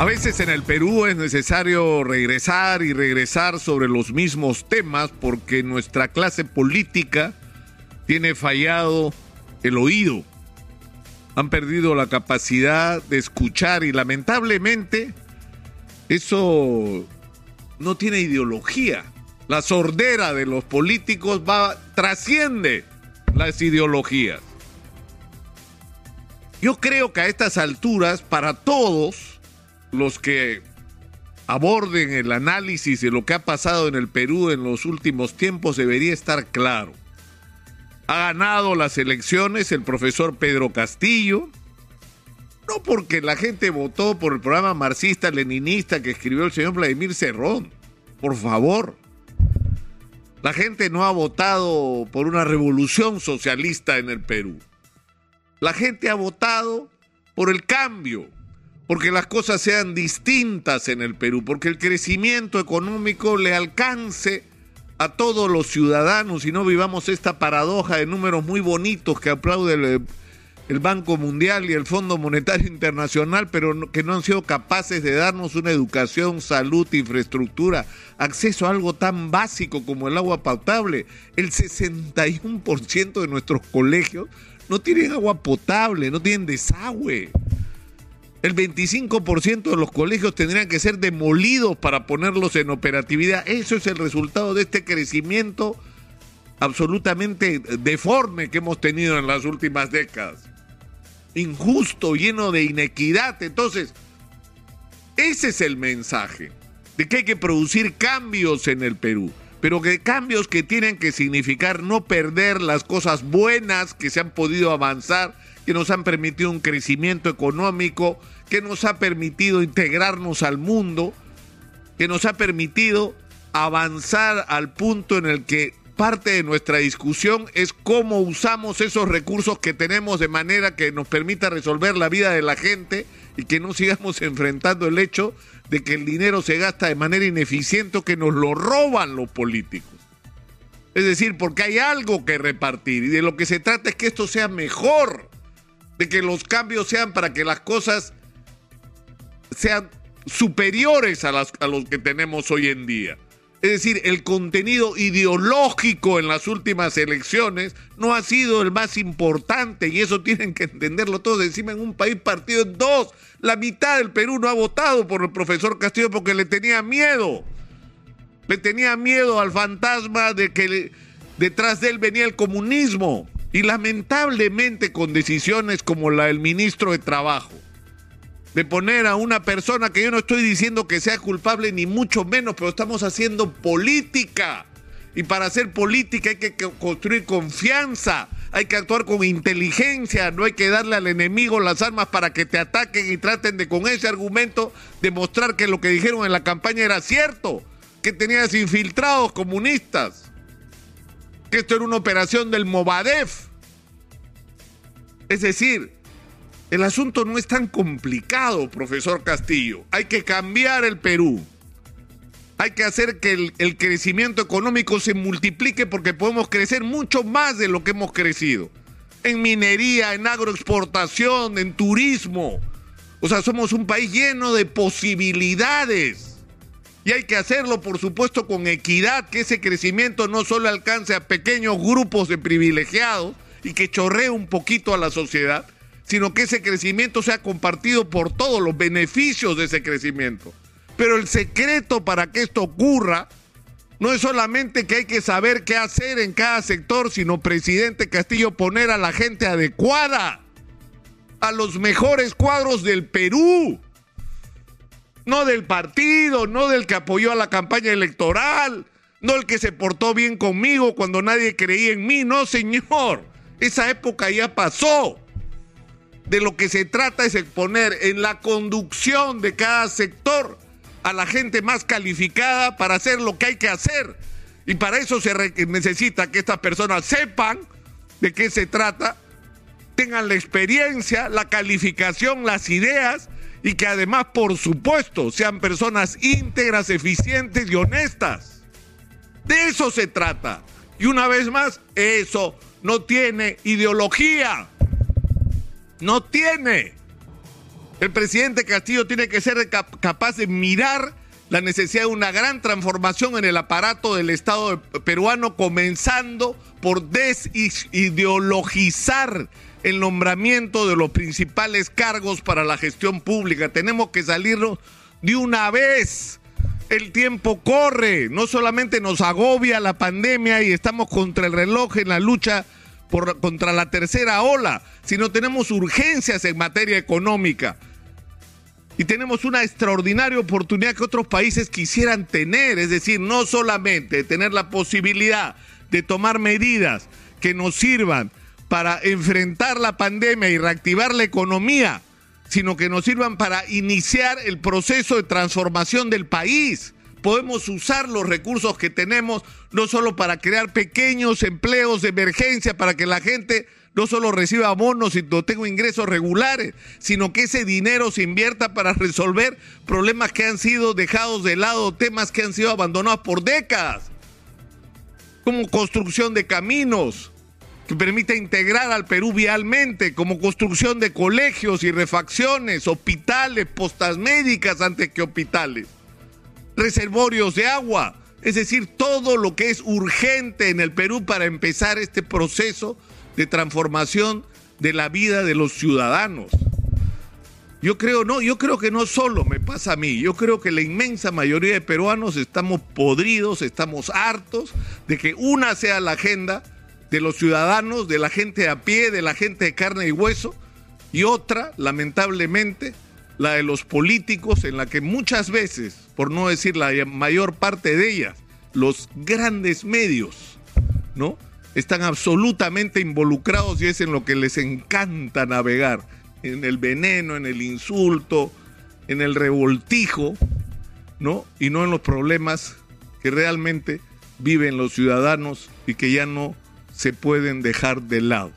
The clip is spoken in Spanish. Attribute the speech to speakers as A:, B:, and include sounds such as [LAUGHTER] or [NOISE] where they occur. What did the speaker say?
A: A veces en el Perú es necesario regresar y regresar sobre los mismos temas porque nuestra clase política tiene fallado el oído. Han perdido la capacidad de escuchar y lamentablemente eso no tiene ideología. La sordera de los políticos va trasciende las ideologías. Yo creo que a estas alturas para todos los que aborden el análisis de lo que ha pasado en el Perú en los últimos tiempos debería estar claro. Ha ganado las elecciones el profesor Pedro Castillo, no porque la gente votó por el programa marxista-leninista que escribió el señor Vladimir Cerrón, por favor. La gente no ha votado por una revolución socialista en el Perú. La gente ha votado por el cambio, porque las cosas sean distintas en el Perú, porque el crecimiento económico le alcance a todos los ciudadanos y no vivamos esta paradoja de números muy bonitos que aplaude el, Banco Mundial y el Fondo Monetario Internacional, pero que no han sido capaces de darnos una educación, salud, infraestructura, acceso a algo tan básico como el agua potable. El 61% de nuestros colegios no tienen agua potable, no tienen desagüe. El 25% de los colegios tendrían que ser demolidos para ponerlos en operatividad. Eso es el resultado de este crecimiento absolutamente deforme que hemos tenido en las últimas décadas. Injusto, lleno de inequidad. Entonces, ese es el mensaje, de que hay que producir cambios en el Perú, pero que cambios que tienen que significar no perder las cosas buenas que se han podido avanzar que nos han permitido un crecimiento económico, que nos ha permitido integrarnos al mundo, que nos ha permitido avanzar al punto en el que parte de nuestra discusión es cómo usamos esos recursos que tenemos de manera que nos permita resolver la vida de la gente y que no sigamos [LAUGHS] enfrentando el hecho de que el dinero se gasta de manera ineficiente o que nos lo roban los políticos. Es decir, porque hay algo que repartir y de lo que se trata es que esto sea mejor de que los cambios sean para que las cosas sean superiores a, las, a los que tenemos hoy en día. Es decir, el contenido ideológico en las últimas elecciones no ha sido el más importante y eso tienen que entenderlo todos. Encima en un país partido en dos, la mitad del Perú no ha votado por el profesor Castillo porque le tenía miedo. Le tenía miedo al fantasma de que detrás de él venía el comunismo. Y lamentablemente con decisiones como la del ministro de Trabajo, de poner a una persona que yo no estoy diciendo que sea culpable ni mucho menos, pero estamos haciendo política. Y para hacer política hay que construir confianza, hay que actuar con inteligencia, no hay que darle al enemigo las armas para que te ataquen y traten de con ese argumento demostrar que lo que dijeron en la campaña era cierto, que tenías infiltrados comunistas que esto era una operación del Movadef. Es decir, el asunto no es tan complicado, profesor Castillo. Hay que cambiar el Perú. Hay que hacer que el, el, crecimiento económico se multiplique porque podemos crecer mucho más de lo que hemos crecido. En minería, en agroexportación, en turismo. O sea, somos un país lleno de posibilidades. Y hay que hacerlo, por supuesto, con equidad, que ese crecimiento no solo alcance a pequeños grupos de privilegiados y que chorree un poquito a la sociedad, sino que ese crecimiento sea compartido por todos los beneficios de ese crecimiento. Pero el secreto para que esto ocurra no es solamente que hay que saber qué hacer en cada sector, sino, presidente Castillo, poner a la gente adecuada, a los mejores cuadros del Perú no del partido, no del que apoyó a la campaña electoral, no el que se portó bien conmigo cuando nadie creía en mí, no señor, esa época ya pasó. De lo que se trata es exponer en la conducción de cada sector a la gente más calificada para hacer lo que hay que hacer. Y para eso se necesita que estas personas sepan de qué se trata, tengan la experiencia, la calificación, las ideas y que además, por supuesto, sean personas íntegras, eficientes y honestas. De eso se trata. Y una vez más, eso no tiene ideología. No tiene. El presidente Castillo tiene que ser capaz de mirar la necesidad de una gran transformación en el aparato del Estado peruano, comenzando por desideologizar el nombramiento de los principales cargos para la gestión pública. Tenemos que salirnos de una vez. El tiempo corre, no solamente nos agobia la pandemia y estamos contra el reloj en la lucha contra la tercera ola, sino tenemos urgencias en materia económica y tenemos una extraordinaria oportunidad que otros países quisieran tener, es decir, no solamente tener la posibilidad de tomar medidas que nos sirvan para enfrentar la pandemia y reactivar la economía, sino que nos sirvan para iniciar el proceso de transformación del país. Podemos usar los recursos que tenemos no solo para crear pequeños empleos de emergencia para que la gente no solo reciba bonos y no tenga ingresos regulares, sino que ese dinero se invierta para resolver problemas que han sido dejados de lado, temas que han sido abandonados por décadas, como construcción de caminos que permita integrar al Perú vialmente, como construcción de colegios y refacciones, hospitales, postas médicas antes que hospitales, reservorios de agua, es decir, todo lo que es urgente en el Perú para empezar este proceso de transformación de la vida de los ciudadanos. Yo creo, no, yo creo que no solo me pasa a mí, yo creo que la inmensa mayoría de peruanos estamos podridos, estamos hartos de que una sea la agenda de los ciudadanos, de la gente a pie, de la gente de carne y hueso, y otra, lamentablemente, la de los políticos, en la que muchas veces, por no decir la mayor parte de ellas, los grandes medios, ¿no? están absolutamente involucrados y es en lo que les encanta navegar, en el veneno, en el insulto, en el revoltijo, ¿no? Y no en los problemas que realmente viven los ciudadanos y que ya no se pueden dejar de lado.